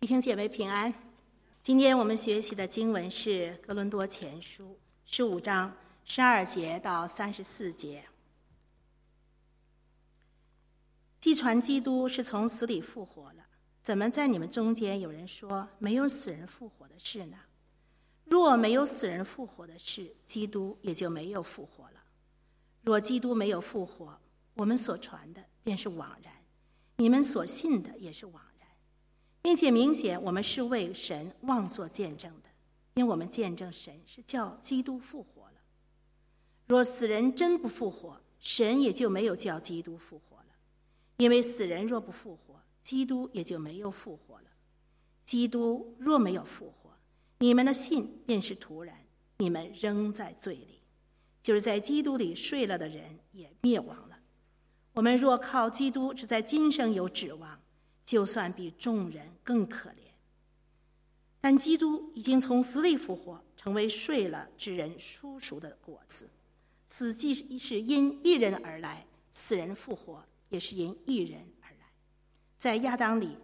弟兄姐妹平安。今天我们学习的经文是《哥伦多前书》十五章十二节到三十四节。既传基督是从死里复活了，怎么在你们中间有人说没有死人复活的事呢？若没有死人复活的事，基督也就没有复活了。若基督没有复活，我们所传的便是枉然，你们所信的也是枉。并且明显，我们是为神妄作见证的，因为我们见证神是叫基督复活了。若死人真不复活，神也就没有叫基督复活了。因为死人若不复活，基督也就没有复活了。基督若没有复活，你们的信便是徒然，你们仍在罪里，就是在基督里睡了的人也灭亡了。我们若靠基督只在今生有指望。就算比众人更可怜，但基督已经从死里复活，成为睡了之人叔熟的果子。死既是因一人而来，死人复活也是因一人而来。在亚当里，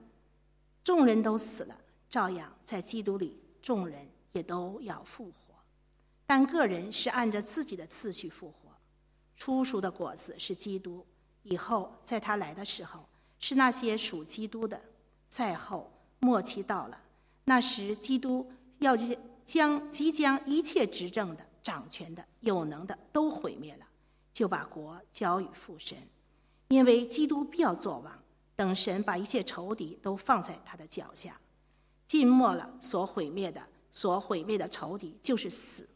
众人都死了，照样在基督里，众人也都要复活。但个人是按着自己的次序复活。初熟的果子是基督，以后在他来的时候。是那些属基督的，在后末期到了，那时基督要将即将一切执政的、掌权的、有能的都毁灭了，就把国交与父神，因为基督必要作王，等神把一切仇敌都放在他的脚下。尽末了，所毁灭的、所毁灭的仇敌就是死，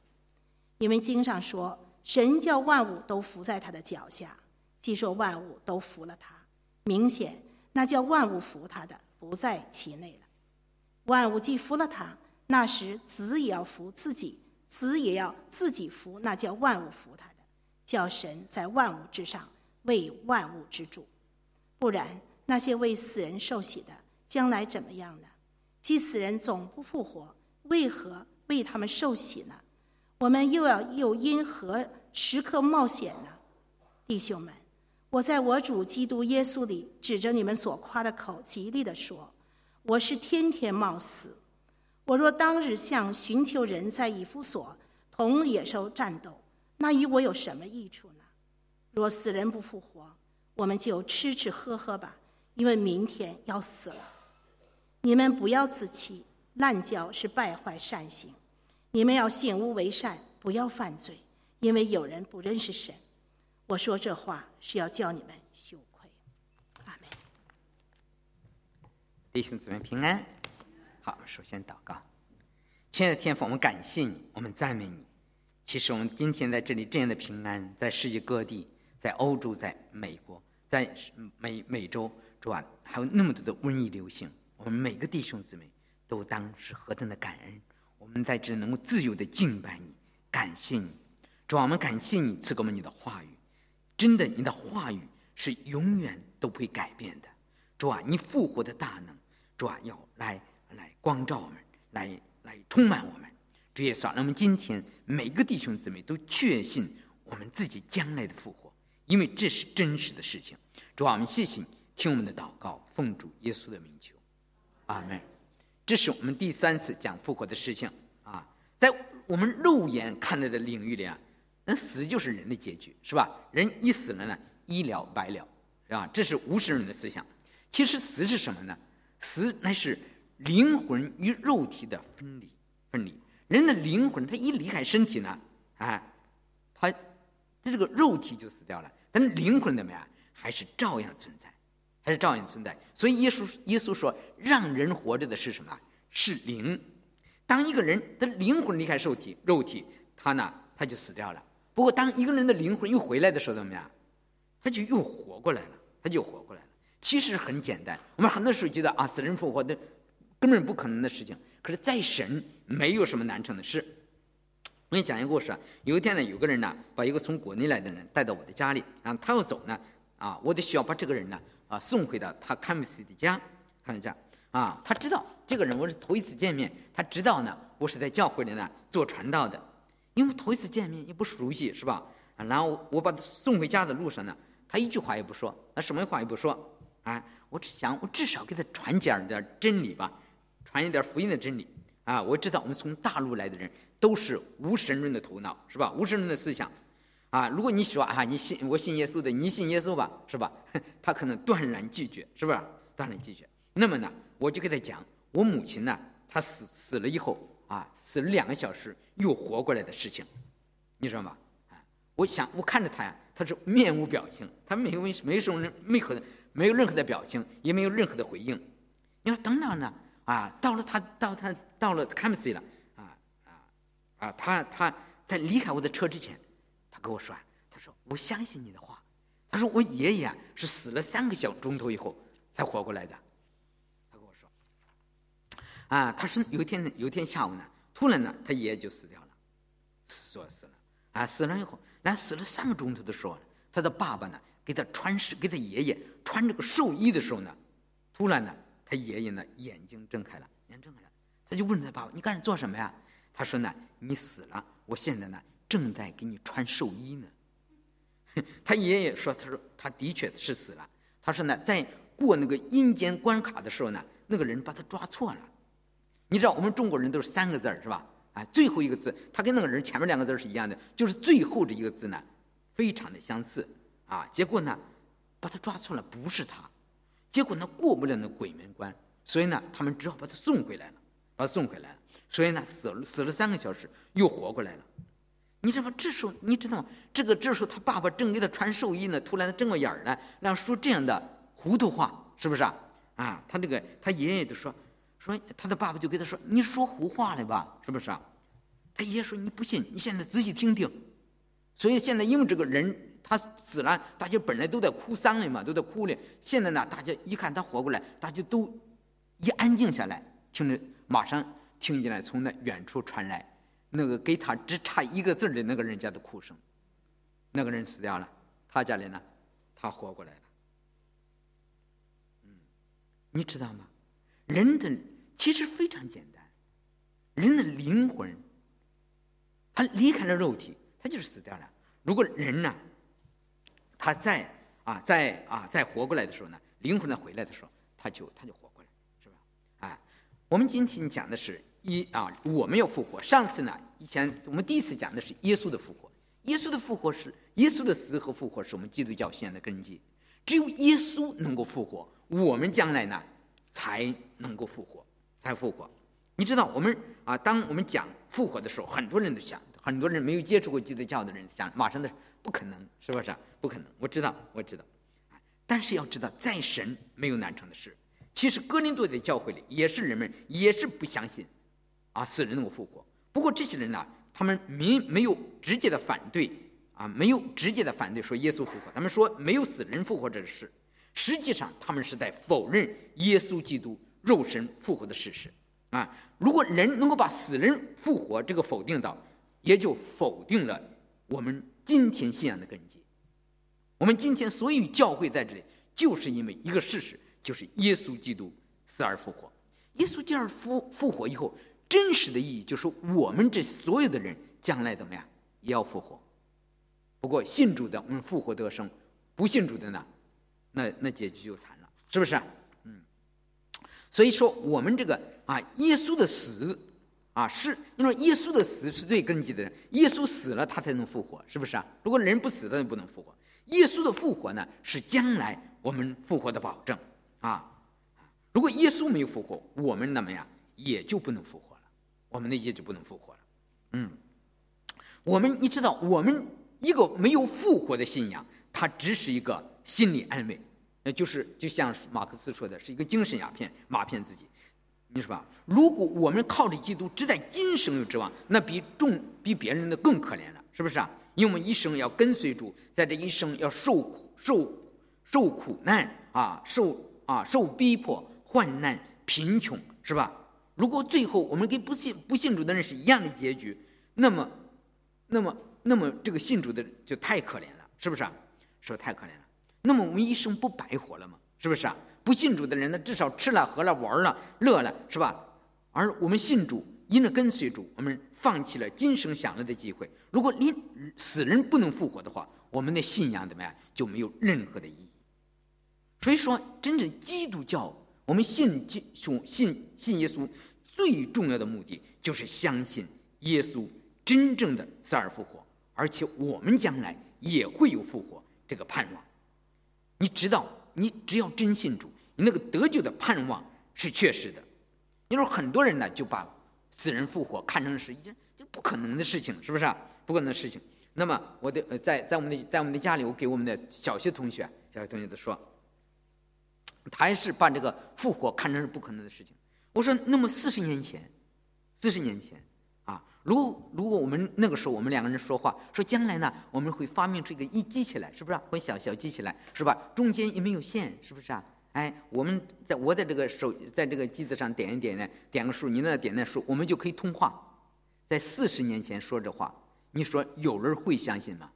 因为经上说，神叫万物都伏在他的脚下，既说万物都服了他。明显，那叫万物服他的不在其内了。万物既服了他，那时子也要服自己，子也要自己服那叫万物服他的，叫神在万物之上为万物之主。不然，那些为死人受洗的，将来怎么样呢？既死人总不复活，为何为他们受洗呢？我们又要又因何时刻冒险呢？弟兄们。我在我主基督耶稣里，指着你们所夸的口，极力地说：我是天天冒死。我若当日向寻求人在以弗所同野兽战斗，那与我有什么益处呢？若死人不复活，我们就吃吃喝喝吧，因为明天要死了。你们不要自欺，滥交是败坏善行。你们要醒悟为善，不要犯罪，因为有人不认识神。我说这话是要叫你们羞愧，阿门。弟兄姊妹平安。好，首先祷告，亲爱的天父，我们感谢你，我们赞美你。其实我们今天在这里这样的平安，在世界各地，在欧洲，在美国，在美美洲，主啊，还有那么多的瘟疫流行，我们每个弟兄姊妹都当是何等的感恩。我们在这能够自由的敬拜你，感谢你，主啊，我们感谢你赐给我们你的话语。真的，你的话语是永远都不会改变的，主啊，你复活的大能，主啊，要来来光照我们，来来充满我们。主耶稣，让我们今天每个弟兄姊妹都确信我们自己将来的复活，因为这是真实的事情。主啊，我们谢谢你，听我们的祷告，奉主耶稣的名求，阿门。这是我们第三次讲复活的事情啊，在我们肉眼看到的领域里啊。那死就是人的结局，是吧？人一死了呢，一了百了，是吧？这是无神论的思想。其实死是什么呢？死乃是灵魂与肉体的分离。分离，人的灵魂他一离开身体呢，啊，他这个肉体就死掉了，但是灵魂怎么样？还是照样存在，还是照样存在。所以耶稣耶稣说，让人活着的是什么？是灵。当一个人的灵魂离开肉体，肉体他呢，他就死掉了。不过，当一个人的灵魂又回来的时候，怎么样？他就又活过来了，他就活过来了。其实很简单，我们很多时候觉得啊，死人复活的根本不可能的事情。可是，在神没有什么难成的事。我给你讲一个故事啊。有一天呢，有个人呢，把一个从国内来的人带到我的家里，然后他要走呢，啊，我得需要把这个人呢，啊，送回到他看不起的家，看一下啊，他知道这个人我是头一次见面，他知道呢，我是在教会里呢做传道的。因为头一次见面也不熟悉，是吧？然后我把他送回家的路上呢，他一句话也不说，他什么话也不说，啊，我只想我至少给他传点点真理吧，传一点福音的真理啊！我知道我们从大陆来的人都是无神论的头脑，是吧？无神论的思想啊！如果你说啊，你信我信耶稣的，你信耶稣吧，是吧？他可能断然拒绝，是不是？断然拒绝。那么呢，我就给他讲，我母亲呢，她死死了以后啊，死了两个小时又活过来的事情，你知道吗？啊，我想我看着他呀，他是面无表情，他没有没什么人没可能。没有任何的表情，也没有任何的回应。你说等等呢？啊，到了他到他到了 c a m p s 了，啊啊啊！他他在离开我的车之前，他跟我说啊：“他说我相信你的话。他说我爷爷啊是死了三个小钟头以后才活过来的。”：“啊，他说有一天有一天下午呢，突然呢，他爷爷就死掉了，说死了啊，死了以后，那死了三个钟头的时候，他的爸爸呢？”给他穿寿，给他爷爷穿这个寿衣的时候呢，突然呢，他爷爷呢眼睛睁开了，眼睛睁开了，他就问他爸爸：“你刚才做什么呀？”他说：“呢，你死了，我现在呢正在给你穿寿衣呢。”他爷爷说：“他说他的确是死了。他说呢，在过那个阴间关卡的时候呢，那个人把他抓错了。你知道我们中国人都是三个字是吧？啊，最后一个字他跟那个人前面两个字是一样的，就是最后这一个字呢，非常的相似。”啊，结果呢，把他抓错了，不是他，结果呢过不了那鬼门关，所以呢，他们只好把他送回来了，把他送回来了，所以呢，死了死了三个小时，又活过来了。你知道吗？这时候你知道吗？这个这时候他爸爸正给他穿寿衣呢，突然他睁个眼儿呢，然后说这样的糊涂话，是不是啊？啊，他这个他爷爷就说说他的爸爸就跟他说，你说胡话了吧？是不是啊？他爷爷说你不信，你现在仔细听听。所以现在因为这个人。他死了，大家本来都在哭丧的嘛，都在哭的。现在呢，大家一看他活过来，大家都一安静下来，听着，马上听见了从那远处传来那个给他只差一个字的那个人家的哭声。那个人死掉了，他家里呢，他活过来了。嗯，你知道吗？人的其实非常简单，人的灵魂，他离开了肉体，他就是死掉了。如果人呢？他在啊，在啊，在活过来的时候呢，灵魂呢回来的时候，他就他就活过来，是吧？哎，我们今天讲的是一啊，我们要复活。上次呢，以前我们第一次讲的是耶稣的复活。耶稣的复活是耶稣的死和复活是我们基督教信仰的根基。只有耶稣能够复活，我们将来呢才能够复活，才复活。你知道，我们啊，当我们讲复活的时候，很多人都想，很多人没有接触过基督教的人想，马上的。不可能，是不是？不可能，我知道，我知道。但是要知道，在神没有难成的事。其实哥林多的教会里也是人们也是不相信啊死人能够复活。不过这些人呢，他们没没有直接的反对啊，没有直接的反对说耶稣复活。他们说没有死人复活这事。实际上他们是在否认耶稣基督肉身复活的事实啊。如果人能够把死人复活这个否定到，也就否定了我们。今天信仰的根基，我们今天所以教会在这里，就是因为一个事实，就是耶稣基督死而复活。耶稣第二复复活以后，真实的意义就是我们这所有的人将来怎么样也要复活。不过信主的我们复活得生，不信主的呢，那那结局就惨了，是不是？嗯。所以说我们这个啊，耶稣的死。啊，是你说耶稣的死是最根基的人，耶稣死了他才能复活，是不是啊？如果人不死，他就不能复活。耶稣的复活呢，是将来我们复活的保证啊。如果耶稣没有复活，我们那么呀也就不能复活了，我们的也就不能复活了。嗯，我们你知道，我们一个没有复活的信仰，它只是一个心理安慰，那就是就像马克思说的，是一个精神鸦片，麻骗自己。你说吧，如果我们靠着基督只在今生有指望，那比众比别人的更可怜了，是不是啊？因为我们一生要跟随主，在这一生要受苦、受受苦难啊，受啊受逼迫、患难、贫穷，是吧？如果最后我们跟不信不信主的人是一样的结局，那么，那么，那么这个信主的就太可怜了，是不是啊？说太可怜了，那么我们一生不白活了吗？是不是啊？不信主的人呢，至少吃了、喝了、玩了、乐了，是吧？而我们信主，因着跟随主，我们放弃了今生享乐的机会。如果你死人不能复活的话，我们的信仰怎么样就没有任何的意义。所以说，真正基督教我们信信信信耶稣最重要的目的就是相信耶稣真正的死而复活，而且我们将来也会有复活这个盼望。你知道，你只要真信主，你那个得救的盼望是确实的。你说很多人呢，就把死人复活看成是一件就不可能的事情，是不是啊？不可能的事情。那么，我的在在我们的在我们的家里，我给我们的小学同学、小学同学都说。他还是把这个复活看成是不可能的事情。我说，那么四十年前，四十年前，如如果我们那个时候我们两个人说话，说将来呢，我们会发明出一个一机器来，是不是？会小小机器来，是吧？中间也没有线，是不是啊？哎，我们在我的这个手，在这个机子上点一点呢，点个数，你那点那数，我们就可以通话。在四十年前说这话，你说有人会相信吗？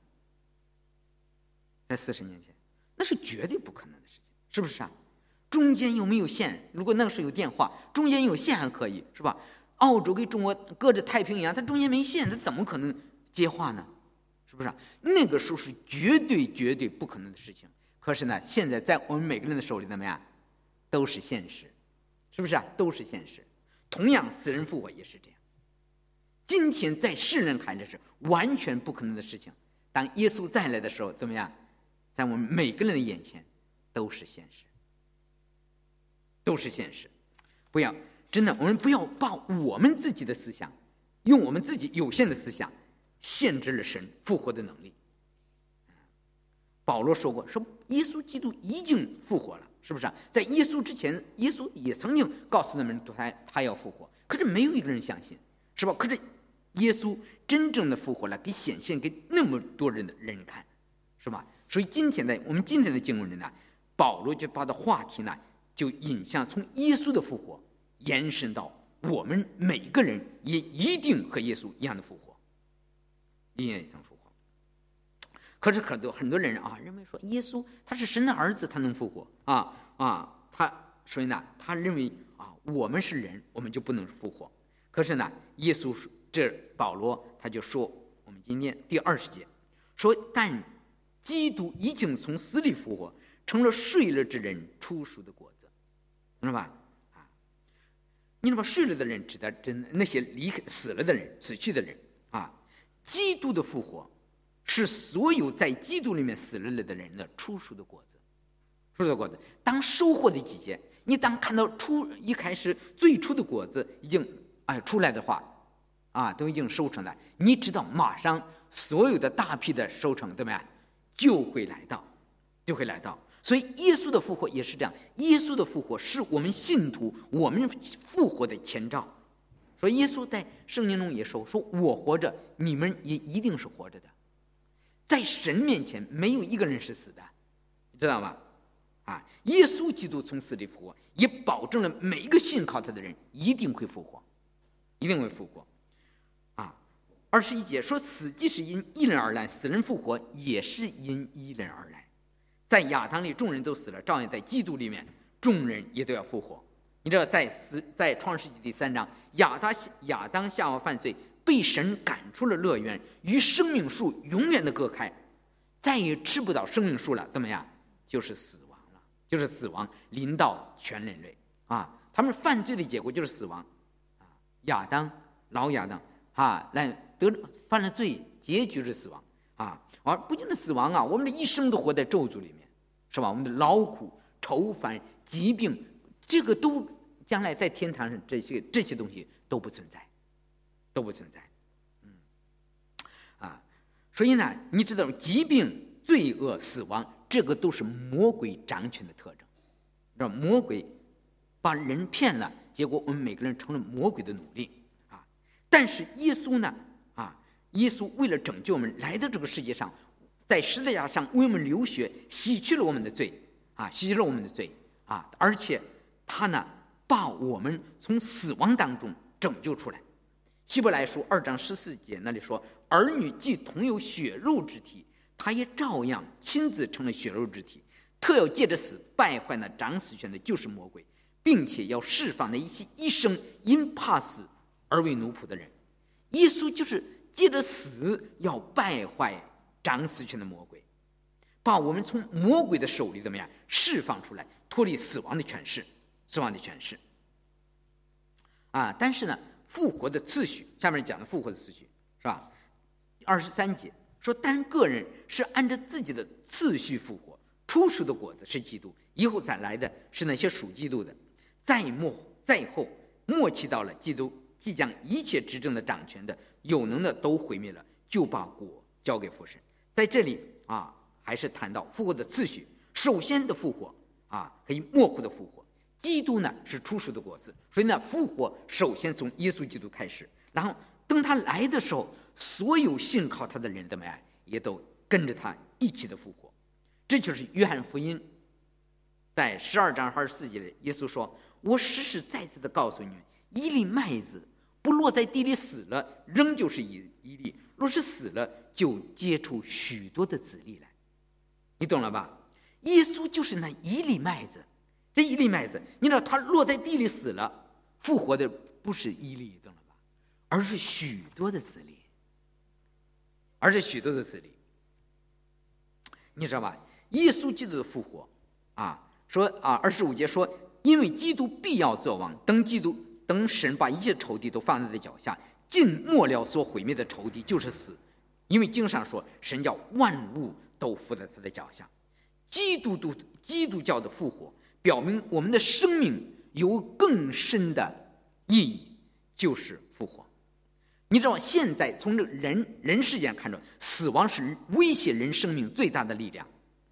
在四十年前，那是绝对不可能的事情，是不是啊？中间又没有线，如果那个时候有电话，中间有线还可以，是吧？澳洲跟中国隔着太平洋，它中间没线，它怎么可能接话呢？是不是？那个时候是绝对绝对不可能的事情。可是呢，现在在我们每个人的手里怎么样，都是现实，是不是啊？都是现实。同样，死人复活也是这样。今天在世人看来是完全不可能的事情，当耶稣再来的时候，怎么样？在我们每个人的眼前都是现实。都是现实，不要真的，我们不要把我们自己的思想，用我们自己有限的思想，限制了神复活的能力。保罗说过，说耶稣基督已经复活了，是不是？在耶稣之前，耶稣也曾经告诉他们，他他要复活，可是没有一个人相信，是吧？可是耶稣真正的复活了，给显现给那么多人的人看，是吧？所以今天的我们今天的经文里呢，保罗就把的话题呢。就引向从耶稣的复活延伸到我们每个人也一定和耶稣一样的复活，一样的复活。可是很多很多人啊认为说耶稣他是神的儿子，他能复活啊啊，他所以呢，他认为啊我们是人，我们就不能复活。可是呢，耶稣这保罗他就说，我们今天第二十节说，但基督已经从死里复活，成了睡了之人出熟的果。知道吧？你知道吧？睡了的人指的真那些离开死了的人、死去的人啊。基督的复活是所有在基督里面死了的人的初熟的果子，初熟的果子。当收获的季节，你当看到初一开始最初的果子已经哎出来的话，啊，都已经收成了，你知道马上所有的大批的收成怎么样就会来到，就会来到。所以，耶稣的复活也是这样。耶稣的复活是我们信徒我们复活的前兆。说耶稣在圣经中也说：“说我活着，你们也一定是活着的。在神面前，没有一个人是死的，知道吧？啊，耶稣基督从死里复活，也保证了每一个信靠他的人一定会复活，一定会复活。啊，二十一节说：死既是因一人而来，死人复活也是因一人而来。”在亚当里，众人都死了；照样在基督里面，众人也都要复活。你知道，在死在创世纪第三章，亚当亚当夏娃犯罪，被神赶出了乐园，与生命树永远的隔开，再也吃不到生命树了。怎么样？就是死亡了，就是死亡临到全人类啊！他们犯罪的结果就是死亡啊！亚当老亚当啊，来得犯了罪，结局是死亡啊！而不仅是死亡啊，我们的一生都活在咒诅里面。是吧？我们的劳苦、愁烦、疾病，这个都将来在天堂上，这些这些东西都不存在，都不存在。嗯，啊，所以呢，你知道，疾病、罪恶、死亡，这个都是魔鬼掌权的特征。让魔鬼把人骗了，结果我们每个人成了魔鬼的奴隶啊！但是耶稣呢？啊，耶稣为了拯救我们，来到这个世界上。在十字架上为我们流血，洗去了我们的罪，啊，洗去了我们的罪，啊，而且他呢，把我们从死亡当中拯救出来。希伯来书二章十四节那里说：“儿女既同有血肉之体，他也照样亲自成了血肉之体，特要借着死败坏那掌死权的，就是魔鬼，并且要释放那一些一生因怕死而为奴仆的人。耶稣就是借着死要败坏。”掌死权的魔鬼，把我们从魔鬼的手里怎么样释放出来，脱离死亡的权势。死亡的权势。啊，但是呢，复活的次序，下面讲的复活的次序是吧？二十三节说，单个人是按照自己的次序复活，初熟的果子是基督，以后再来的是那些属基督的，再末再后末期到了，基督即将一切执政的掌权的有能的都毁灭了，就把果交给父神。在这里啊，还是谈到复活的次序，首先的复活啊，可以模糊的复活。基督呢是初熟的果子，所以呢复活首先从耶稣基督开始，然后等他来的时候，所有信靠他的人怎么样，也都跟着他一起的复活。这就是约翰福音在十二章二十四节里，耶稣说：“我实实在在的告诉你们，一粒麦子不落在地里死了，仍旧是一一粒；若是死了，就结出许多的子粒来。”你懂了吧？耶稣就是那一粒麦子。这一粒麦子，你知道它落在地里死了，复活的不是一粒，懂了吧？而是许多的子粒，而是许多的子粒。你知道吧？耶稣基督的复活，啊，说啊，二十五节说，因为基督必要作王，等基督等神把一切仇敌都放在他脚下，尽末了所毁灭的仇敌就是死，因为经上说，神叫万物都伏在他的脚下，基督督基督教的复活。表明我们的生命有更深的意义，就是复活。你知道，现在从这人人世间看着，死亡是威胁人生命最大的力量，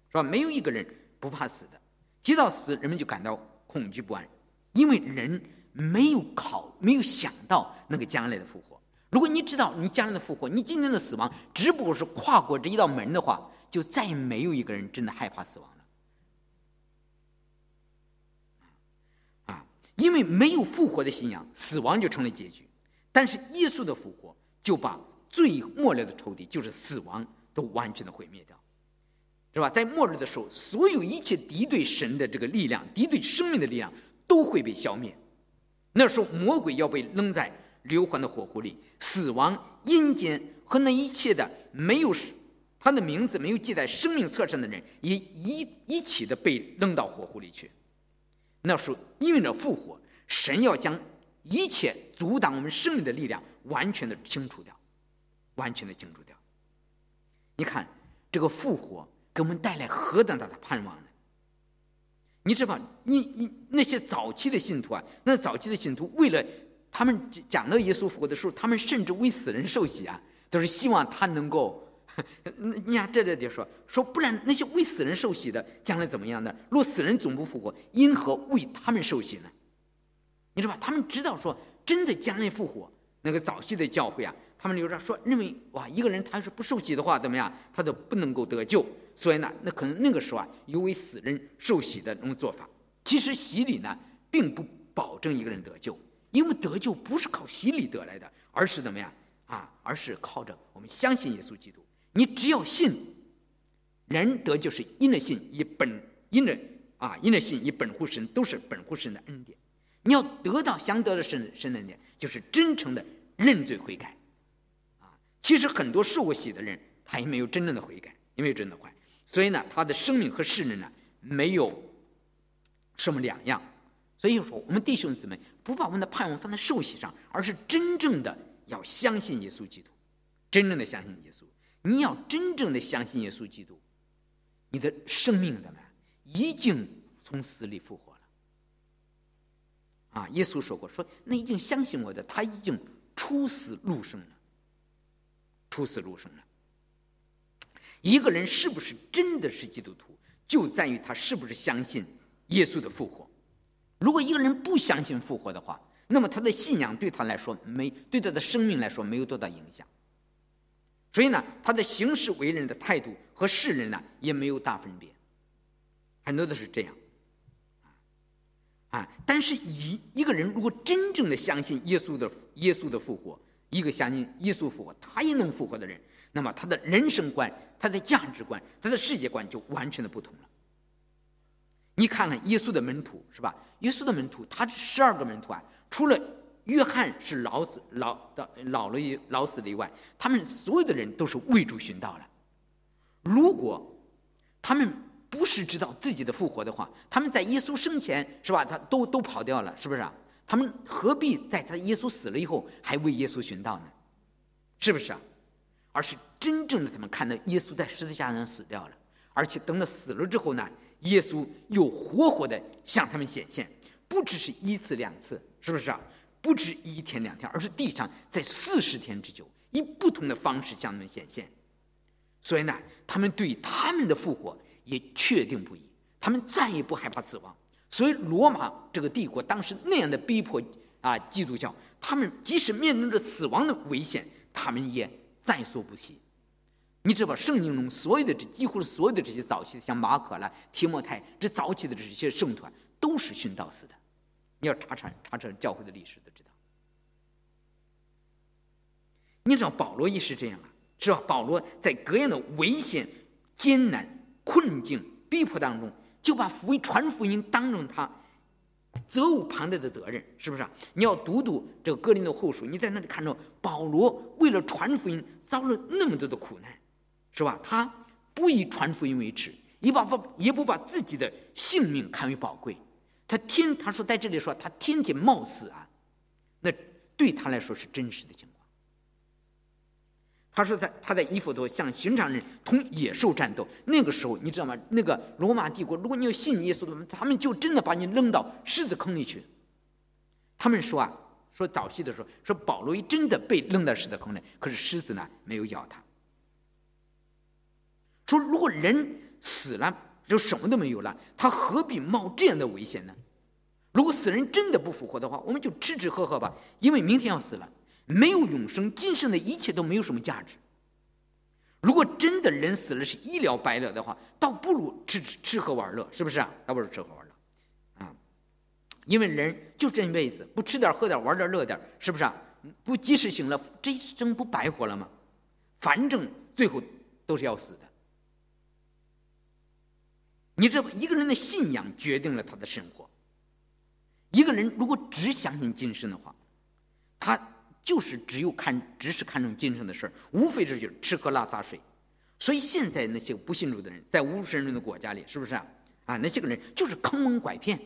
是吧？没有一个人不怕死的。提到死，人们就感到恐惧不安，因为人没有考，没有想到那个将来的复活。如果你知道你将来的复活，你今天的死亡只不过是跨过这一道门的话，就再也没有一个人真的害怕死亡了。啊因为没有复活的信仰，死亡就成了结局。但是耶稣的复活，就把最末了的仇敌，就是死亡，都完全的毁灭掉，是吧？在末日的时候，所有一切敌对神的这个力量、敌对生命的力量，都会被消灭。那时候，魔鬼要被扔在硫磺的火湖里，死亡、阴间和那一切的没有他的名字没有记在生命册上的人，也一一起的被扔到火湖里去。那时候，因为着复活，神要将一切阻挡我们生命的力量完全的清除掉，完全的清除掉。你看，这个复活给我们带来何等大的盼望呢？你知道，你你那些早期的信徒啊，那早期的信徒，为了他们讲到耶稣复活的时候，他们甚至为死人受洗啊，都是希望他能够。你看，这这得说说，不然那些为死人受洗的将来怎么样呢？若死人总不复活，因何为他们受洗呢？你知道吧？他们知道说，真的将来复活，那个早期的教会啊，他们留着说认为哇，一个人他是不受洗的话，怎么样，他都不能够得救。所以呢，那可能那个时候啊，有为死人受洗的那种做法。其实洗礼呢，并不保证一个人得救，因为得救不是靠洗礼得来的，而是怎么样啊？而是靠着我们相信耶稣基督。你只要信，人得就是因着信，以本因着啊，因着信以本乎神，都是本乎神的恩典。你要得到相得的神神的恩典，就是真诚的认罪悔改，啊，其实很多受过洗的人，他也没有真正的悔改，也没有真的悔，所以呢，他的生命和世人呢，没有什么两样。所以说，我们弟兄姊妹不把我们的盼望放在受洗上，而是真正的要相信耶稣基督，真正的相信耶稣。你要真正的相信耶稣基督，你的生命怎么样？已经从死里复活了。啊，耶稣说过，说那已经相信我的，他已经出死入生了，出死入生了。一个人是不是真的是基督徒，就在于他是不是相信耶稣的复活。如果一个人不相信复活的话，那么他的信仰对他来说没，对他的生命来说没有多大影响。所以呢，他的行事为人的态度和世人呢也没有大分别，很多都是这样，啊，但是一一个人如果真正的相信耶稣的耶稣的复活，一个相信耶稣复活，他也能复活的人，那么他的人生观、他的价值观、他的世界观就完全的不同了。你看看耶稣的门徒是吧？耶稣的门徒，他十二个门徒啊，除了。约翰是老死老的老了老死的以外，他们所有的人都是为主寻道了。如果他们不是知道自己的复活的话，他们在耶稣生前是吧？他都都跑掉了，是不是啊？他们何必在他耶稣死了以后还为耶稣寻道呢？是不是啊？而是真正的他们看到耶稣在十字架上死掉了，而且等到死了之后呢，耶稣又活活的向他们显现，不只是一次两次，是不是啊？不止一天两天，而是地上在四十天之久，以不同的方式向他们显现。所以呢，他们对他们的复活也确定不疑，他们再也不害怕死亡。所以，罗马这个帝国当时那样的逼迫啊，基督教，他们即使面临着死亡的危险，他们也在所不惜。你知道，圣经中所有的这几乎是所有的这些早期的，像马可了、提摩太这早期的这些圣徒，都是殉道死的。你要查查查查教会的历史，都知道。你知道保罗也是这样啊，是吧？保罗在各样的危险、艰难、困境、逼迫当中，就把福音传福音当成他责无旁贷的责任，是不是啊？你要读读这个格林的后书，你在那里看到保罗为了传福音遭了那么多的苦难，是吧？他不以传福音为耻，也把不也不把自己的性命看为宝贵。他天，他说在这里说他天天冒死啊，那对他来说是真实的情况。他说在他在伊弗多像寻常人同野兽战斗，那个时候你知道吗？那个罗马帝国，如果你有信耶稣的话，他们就真的把你扔到狮子坑里去。他们说啊，说早期的时候说保罗一真的被扔到狮子坑里，可是狮子呢没有咬他。说如果人死了。就什么都没有了，他何必冒这样的危险呢？如果死人真的不复活的话，我们就吃吃喝喝吧，因为明天要死了，没有永生，今生的一切都没有什么价值。如果真的人死了是一了百了的话，倒不如吃吃喝玩乐，是不是啊？倒不如吃喝玩乐，啊，因为人就这一辈子，不吃点喝点玩点乐点，是不是啊？不及时行乐，这一生不白活了吗？反正最后都是要死的。你知道，一个人的信仰决定了他的生活。一个人如果只相信今生的话，他就是只有看，只是看重今生的事儿，无非这就是吃喝拉撒睡。所以现在那些不信主的人，在无神论的国家里，是不是啊？啊，那些个人就是坑蒙拐骗，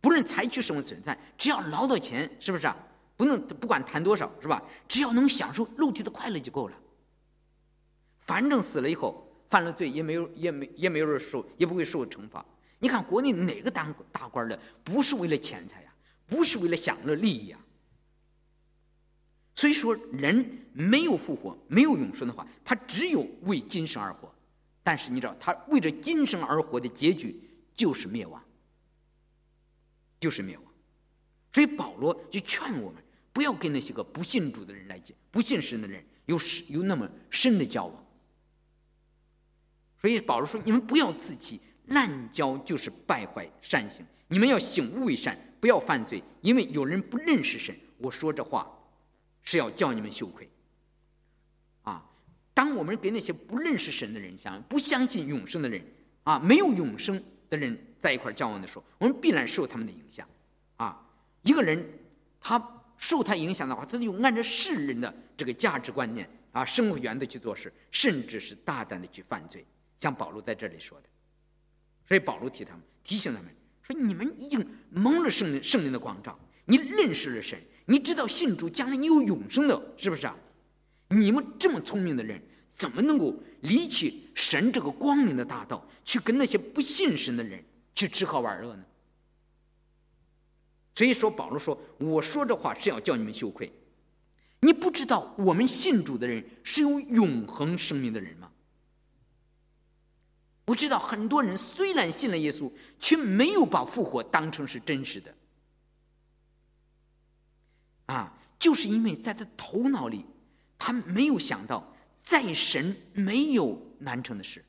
不论采取什么手段，只要捞到钱，是不是啊？不能不管谈多少，是吧？只要能享受肉体的快乐就够了。反正死了以后。犯了罪也没有，也没也没有人受，也不会受惩罚。你看国内哪个当大官的不是为了钱财呀？不是为了享乐利益呀？所以说，人没有复活，没有永生的话，他只有为今生而活。但是你知道，他为着今生而活的结局就是灭亡，就是灭亡。所以保罗就劝我们不要跟那些个不信主的人来结，不信神的人有有那么深的交往。所以保罗说：“你们不要自欺，滥交就是败坏善行。你们要醒悟为善，不要犯罪，因为有人不认识神。我说这话，是要叫你们羞愧。啊，当我们跟那些不认识神的人相不相信永生的人，啊，没有永生的人在一块交往的时候，我们必然受他们的影响。啊，一个人他受他影响的话，他就按照世人的这个价值观念啊，生活原则去做事，甚至是大胆的去犯罪。”像保罗在这里说的，所以保罗提他们，提醒他们说：“你们已经蒙了圣灵圣灵的光照，你认识了神，你知道信主将来你有永生的，是不是啊？你们这么聪明的人，怎么能够离弃神这个光明的大道，去跟那些不信神的人去吃喝玩乐呢？”所以说，保罗说：“我说这话是要叫你们羞愧。你不知道我们信主的人是有永恒生命的人吗？”我知道很多人虽然信了耶稣，却没有把复活当成是真实的。啊，就是因为在他头脑里，他没有想到在神没有难成的事。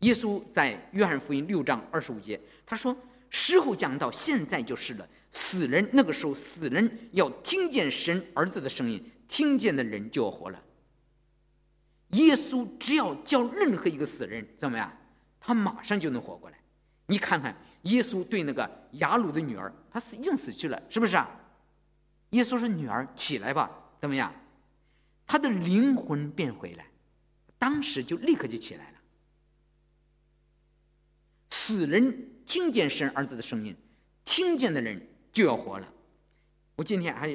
耶稣在约翰福音六章二十五节他说：“时候将到，现在就是了。死人那个时候，死人要听见神儿子的声音，听见的人就要活了。”耶稣只要叫任何一个死人怎么样，他马上就能活过来。你看看耶稣对那个雅鲁的女儿，他死已经死去了，是不是啊？耶稣说：“女儿起来吧，怎么样？”他的灵魂变回来，当时就立刻就起来了。死人听见神儿子的声音，听见的人就要活了。我今天还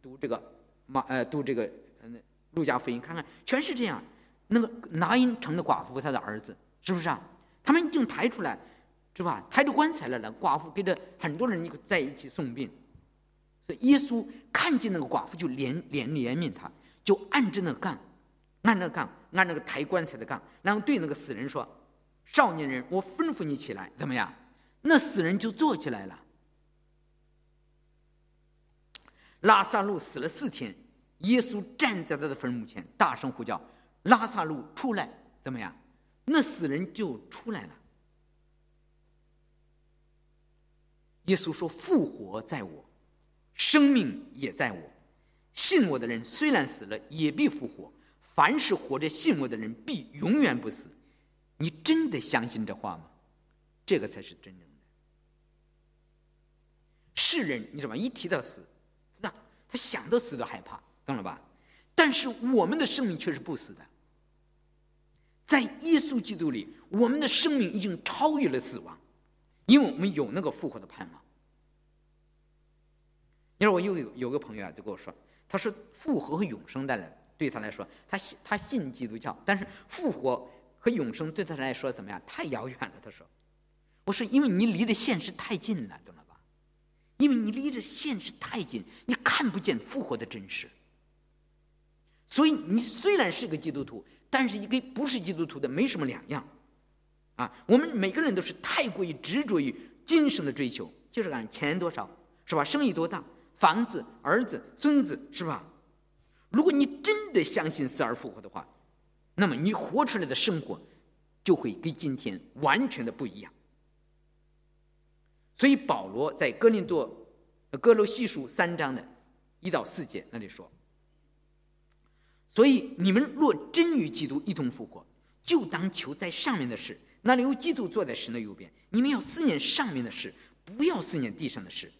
读这个马呃读这个嗯路加福音，看看全是这样。那个拿因城的寡妇和他的儿子，是不是啊？他们已经抬出来，是吧？抬着棺材来了。寡妇跟着很多人在一起送殡，所以耶稣看见那个寡妇就怜怜怜悯他，就按着那个杠，按那个杠，按那个抬棺材的杠，然后对那个死人说：“少年人，我吩咐你起来，怎么样？”那死人就坐起来了。拉萨路死了四天，耶稣站在他的坟墓前，大声呼叫。拉萨路出来怎么样？那死人就出来了。耶稣说：“复活在我，生命也在我。信我的人虽然死了，也必复活。凡是活着信我的人，必永远不死。”你真的相信这话吗？这个才是真正的。世人，你知道吗？一提到死，那他想到死都害怕，懂了吧？但是我们的生命却是不死的。在耶稣基督里，我们的生命已经超越了死亡，因为我们有那个复活的盼望。你说我又有有个朋友啊，就跟我说，他说复活和永生的对他来说，他信他信基督教，但是复活和永生对他来说怎么样？太遥远了。他说，我说因为你离着现实太近了，懂了吧？因为你离着现实太近，你看不见复活的真实，所以你虽然是个基督徒。但是，你跟不是基督徒的没什么两样，啊，我们每个人都是太过于执着于今生的追求，就是看钱多少，是吧？生意多大，房子、儿子、孙子，是吧？如果你真的相信死而复活的话，那么你活出来的生活就会跟今天完全的不一样。所以保罗在哥林多、哥罗西书三章的一到四节那里说。所以，你们若真与基督一同复活，就当求在上面的事，那里有基督坐在神的右边。你们要思念上面的事，不要思念地上的事，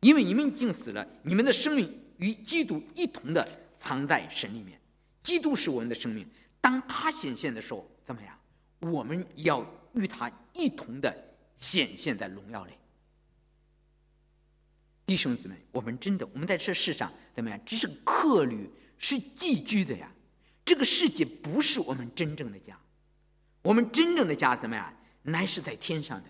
因为你们已经死了，你们的生命与基督一同的藏在神里面。基督是我们的生命，当他显现的时候，怎么样？我们要与他一同的显现在荣耀里。弟兄姊妹，我们真的，我们在这世上怎么样？只是客旅。是寄居的呀，这个世界不是我们真正的家，我们真正的家怎么样？乃是在天上的。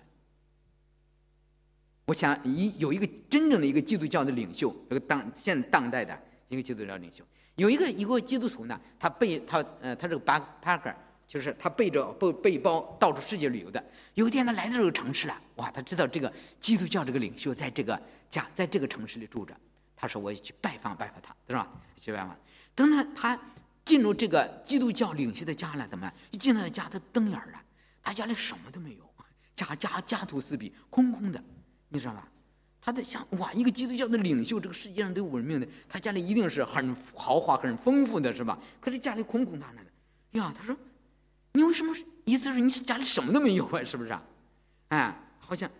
我想一有一个真正的一个基督教的领袖，这个当现在当代的一个基督教领袖，有一个一个基督徒呢，他背他呃他这个巴帕克，就是他背着背背包到处世界旅游的。有一天他来到这个城市了，哇，他知道这个基督教这个领袖在这个家在这个城市里住着，他说我要去拜访拜访他，是吧？去拜访。等他他进入这个基督教领袖的家了，怎么？一进他的家，他瞪眼了。他家里什么都没有，家家家徒四壁，空空的，你知道吧？他在想，哇，一个基督教的领袖，这个世界上都有文明的，他家里一定是很豪华、很丰富的，是吧？可是家里空空荡荡的。呀，他说，你为什么？意思是你家里什么都没有啊？是不是啊？哎，好像，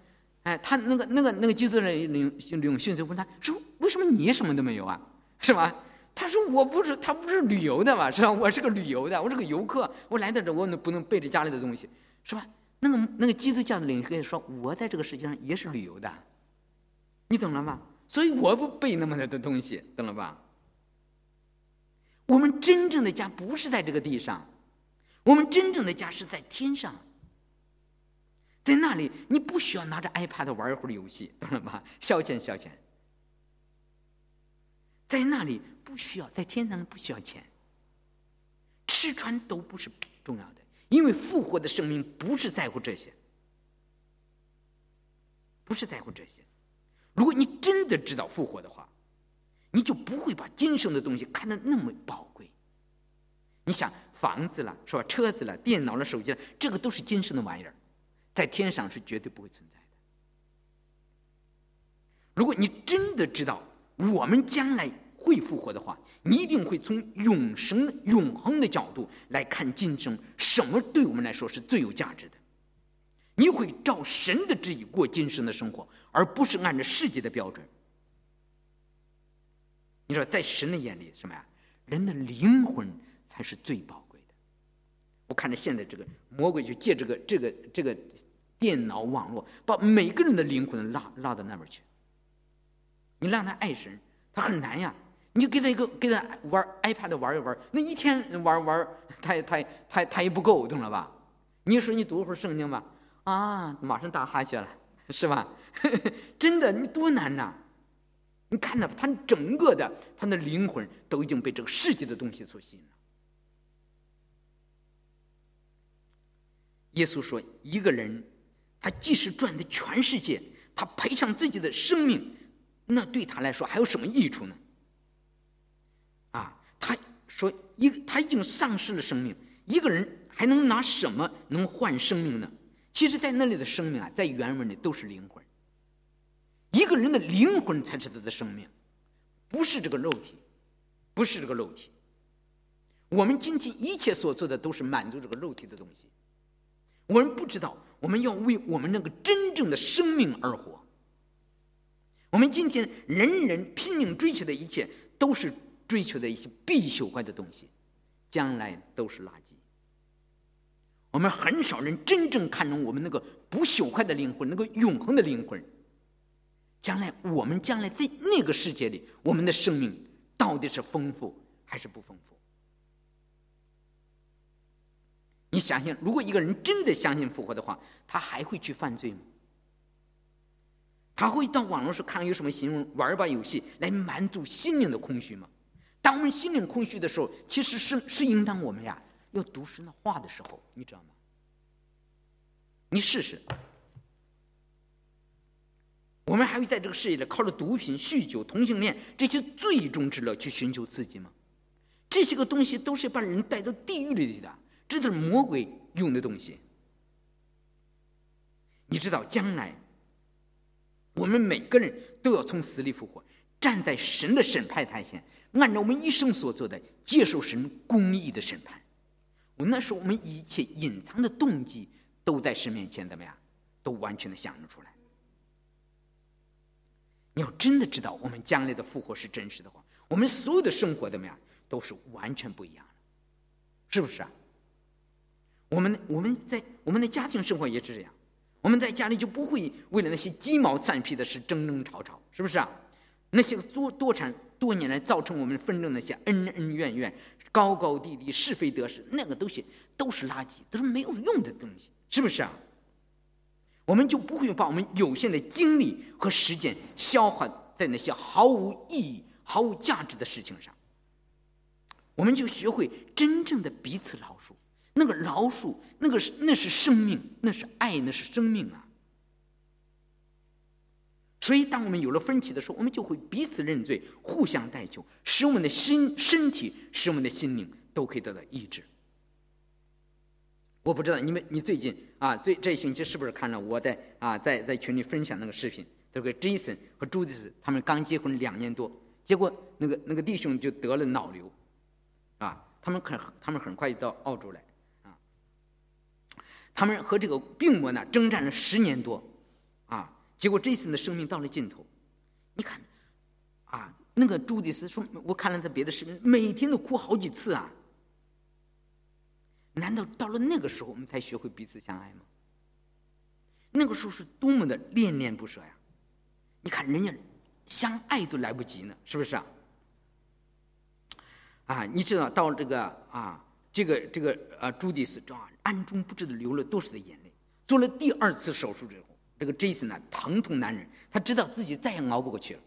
哎，他那个那个那个基督教领领袖就问他说，为什么你什么都没有啊？是吧？他说：“我不是，他不是旅游的嘛，是吧？我是个旅游的，我是个游客。我来到这，我能不能背着家里的东西，是吧？那个那个基督教的领袖说，我在这个世界上也是旅游的，你懂了吗？所以我不背那么多的东西，懂了吧？我们真正的家不是在这个地上，我们真正的家是在天上，在那里你不需要拿着 iPad 玩一会儿游戏，懂了吗？消遣消遣，在那里。”不需要在天堂不需要钱，吃穿都不是重要的，因为复活的生命不是在乎这些，不是在乎这些。如果你真的知道复活的话，你就不会把今生的东西看得那么宝贵。你想房子了是吧？车子了、电脑了、手机了，这个都是今生的玩意儿，在天上是绝对不会存在的。如果你真的知道我们将来。会复活的话，你一定会从永生、永恒的角度来看今生，什么对我们来说是最有价值的？你会照神的旨意过今生的生活，而不是按照世界的标准。你说，在神的眼里，什么呀？人的灵魂才是最宝贵的。我看着现在这个魔鬼就借这个、这个、这个电脑网络，把每个人的灵魂拉拉到那边去。你让他爱神，他很难呀。你就给他一个，给他玩 iPad 玩一玩，那一天玩玩，他也他他他也不够，懂了吧？你说你读会儿圣经吧，啊，马上打哈欠了，是吧？真的，你多难呐！你看到他整个的他的灵魂都已经被这个世界的东西所吸引了。耶稣说：“一个人，他即使赚的全世界，他赔上自己的生命，那对他来说还有什么益处呢？”说：“一他已经丧失了生命，一个人还能拿什么能换生命呢？”其实，在那里的生命啊，在原文里都是灵魂。一个人的灵魂才是他的生命，不是这个肉体，不是这个肉体。我们今天一切所做的都是满足这个肉体的东西。我们不知道，我们要为我们那个真正的生命而活。我们今天人人拼命追求的一切，都是追求的一些必朽坏的东西，将来都是垃圾。我们很少人真正看重我们那个不朽坏的灵魂，那个永恒的灵魂。将来我们将来在那个世界里，我们的生命到底是丰富还是不丰富？你想想，如果一个人真的相信复活的话，他还会去犯罪吗？他会到网络上看看有什么形容玩一把游戏来满足心灵的空虚吗？当我们心灵空虚的时候，其实是是应当我们呀要读神的话的时候，你知道吗？你试试。我们还会在这个世界里靠着毒品、酗酒、同性恋这些最终之乐去寻求刺激吗？这些个东西都是把人带到地狱里去的。这都是魔鬼用的东西。你知道，将来我们每个人都要从死里复活，站在神的审判台前，按照我们一生所做的，接受神公义的审判。我那时候，我们一切隐藏的动机都在神面前怎么样，都完全的显露出来。你要真的知道我们将来的复活是真实的话，我们所有的生活怎么样，都是完全不一样的，是不是啊？我们我们在我们的家庭生活也是这样，我们在家里就不会为了那些鸡毛蒜皮的事争争吵吵，是不是啊？那些多多产多年来造成我们纷争那些恩恩怨怨、高高低低、是非得失，那个东西都是垃圾，都是没有用的东西，是不是啊？我们就不会把我们有限的精力和时间消耗在那些毫无意义、毫无价值的事情上，我们就学会真正的彼此饶恕。那个饶恕，那个那是生命，那是爱，那是生命啊！所以，当我们有了分歧的时候，我们就会彼此认罪，互相代求，使我们的心、身体，使我们的心灵都可以得到医治。我不知道你们，你最近啊，最这星期是不是看了我在啊在在群里分享那个视频？这个 Jason 和朱迪斯他们刚结婚两年多，结果那个那个弟兄就得了脑瘤，啊，他们很他们很快就到澳洲来。啊他们和这个病魔呢征战了十年多，结果这次的生命到了尽头。你看，啊，那个朱迪斯说，我看了他别的视频，每天都哭好几次啊。难道到了那个时候，我们才学会彼此相爱吗？那个时候是多么的恋恋不舍呀！你看人家相爱都来不及呢，是不是啊？啊，你知道到这个啊。这个这个呃，朱迪斯啊，暗中不知的流了多少的眼泪。做了第二次手术之后，这个 Jason 呢，疼痛难忍，他知道自己再也熬不过去了，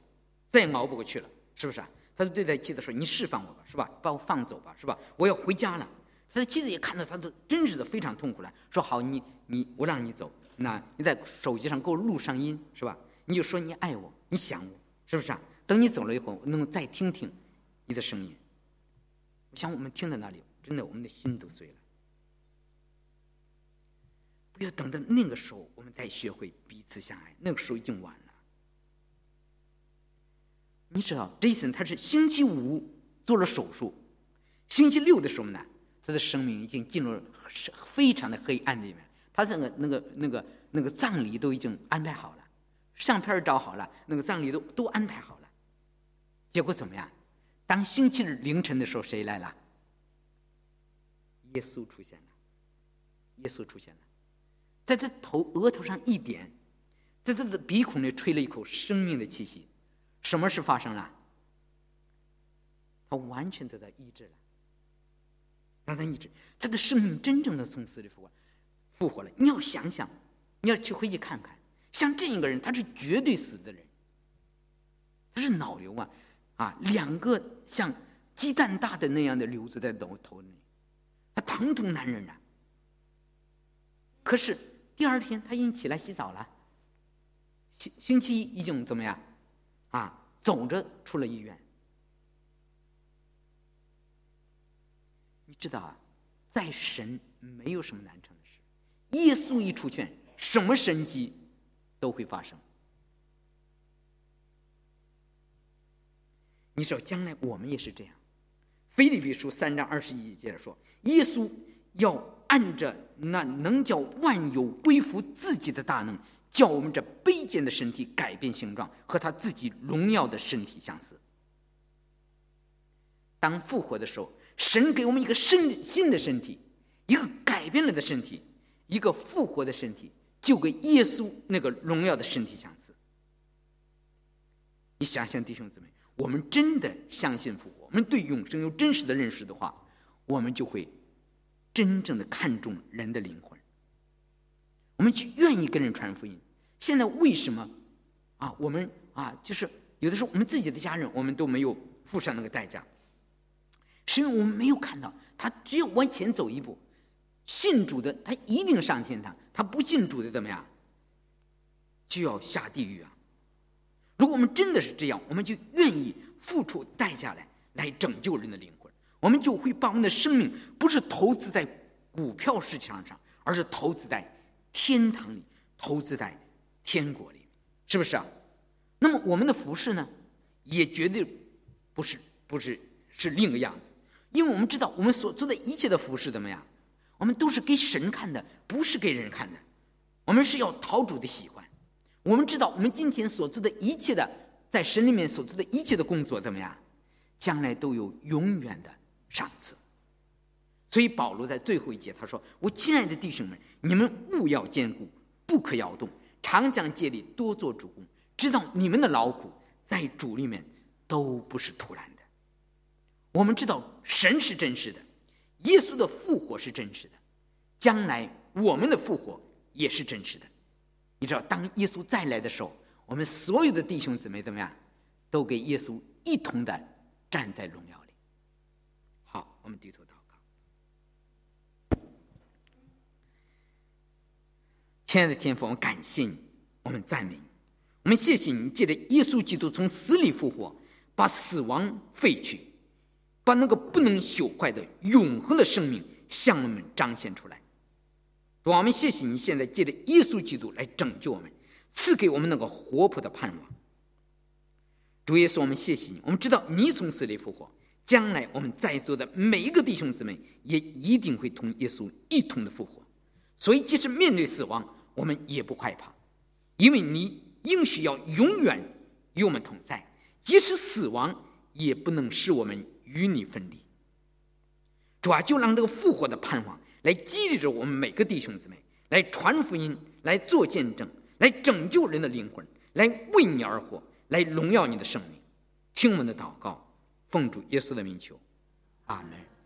再也熬不过去了，是不是啊？他就对他妻子说：“你释放我吧，是吧？把我放走吧，是吧？我要回家了。”他的妻子也看到他都真实的非常痛苦了，说：“好，你你我让你走，那你在手机上给我录上音，是吧？你就说你爱我，你想我，是不是啊？等你走了以后，能再听听你的声音。我想我们听在那里。”真的，我们的心都碎了。不要等到那个时候，我们才学会彼此相爱。那个时候已经晚了。你知道，Jason 他是星期五做了手术，星期六的时候呢，他的生命已经进入非常的黑暗里面。他这个那个那个那个葬礼都已经安排好了，相片照好了，那个葬礼都都安排好了。结果怎么样？当星期日凌晨的时候，谁来了？耶稣出现了，耶稣出现了，在他头额头上一点，在他的鼻孔里吹了一口生命的气息，什么事发生了？他完全得到医治了，得到医治，他的生命真正的从死里复活，复活了。你要想想，你要去回去看看，像这一个人，他是绝对死的人，他是脑瘤啊，啊，两个像鸡蛋大的那样的瘤子在头头里，他疼痛难忍啊。可是第二天他已经起来洗澡了，星星期一已经怎么样，啊，走着出了医院。你知道啊，在神没有什么难成的事，耶稣一出现，什么神迹都会发生。你知道，将来我们也是这样。菲利比书三章二十一节着说，耶稣要按着那能叫万有归服自己的大能，叫我们这卑贱的身体改变形状，和他自己荣耀的身体相似。当复活的时候。神给我们一个身新的身体，一个改变了的身体，一个复活的身体，就跟耶稣那个荣耀的身体相似。你想想，弟兄姊妹，我们真的相信复活，我们对永生有真实的认识的话，我们就会真正的看重人的灵魂，我们去愿意跟人传福音。现在为什么啊？我们啊，就是有的时候我们自己的家人，我们都没有付上那个代价。是因为我们没有看到，他只要往前走一步，信主的他一定上天堂，他不信主的怎么样，就要下地狱啊！如果我们真的是这样，我们就愿意付出代价来来拯救人的灵魂，我们就会把我们的生命不是投资在股票市场上，而是投资在天堂里，投资在天国里，是不是啊？那么我们的服饰呢，也绝对不是不是是另一个样子。因为我们知道，我们所做的一切的服饰怎么样？我们都是给神看的，不是给人看的。我们是要讨主的喜欢。我们知道，我们今天所做的一切的，在神里面所做的一切的工作怎么样？将来都有永远的赏赐。所以保罗在最后一节他说：“我亲爱的弟兄们，你们务要坚固，不可摇动，常讲借力，多做主公，知道你们的劳苦在主里面都不是突然的。”我们知道神是真实的，耶稣的复活是真实的，将来我们的复活也是真实的。你知道，当耶稣再来的时候，我们所有的弟兄姊妹怎么样，都跟耶稣一同的站在荣耀里。我们低头祷告。亲爱的天父，我们感谢你，我们赞美你，我们谢谢你，借着耶稣基督从死里复活，把死亡废去。把那个不能朽坏的永恒的生命向我们彰显出来。主，我们谢谢你现在借着耶稣基督来拯救我们，赐给我们那个活泼的盼望。主耶稣，我们谢谢你，我们知道你从死里复活，将来我们在座的每一个弟兄姊妹也一定会同耶稣一同的复活。所以，即使面对死亡，我们也不害怕，因为你应许要永远与我们同在，即使死亡也不能使我们。与你分离，主啊，就让这个复活的盼望来激励着我们每个弟兄姊妹，来传福音，来做见证，来拯救人的灵魂，来为你而活，来荣耀你的圣名。听我们的祷告，奉主耶稣的名求，阿门。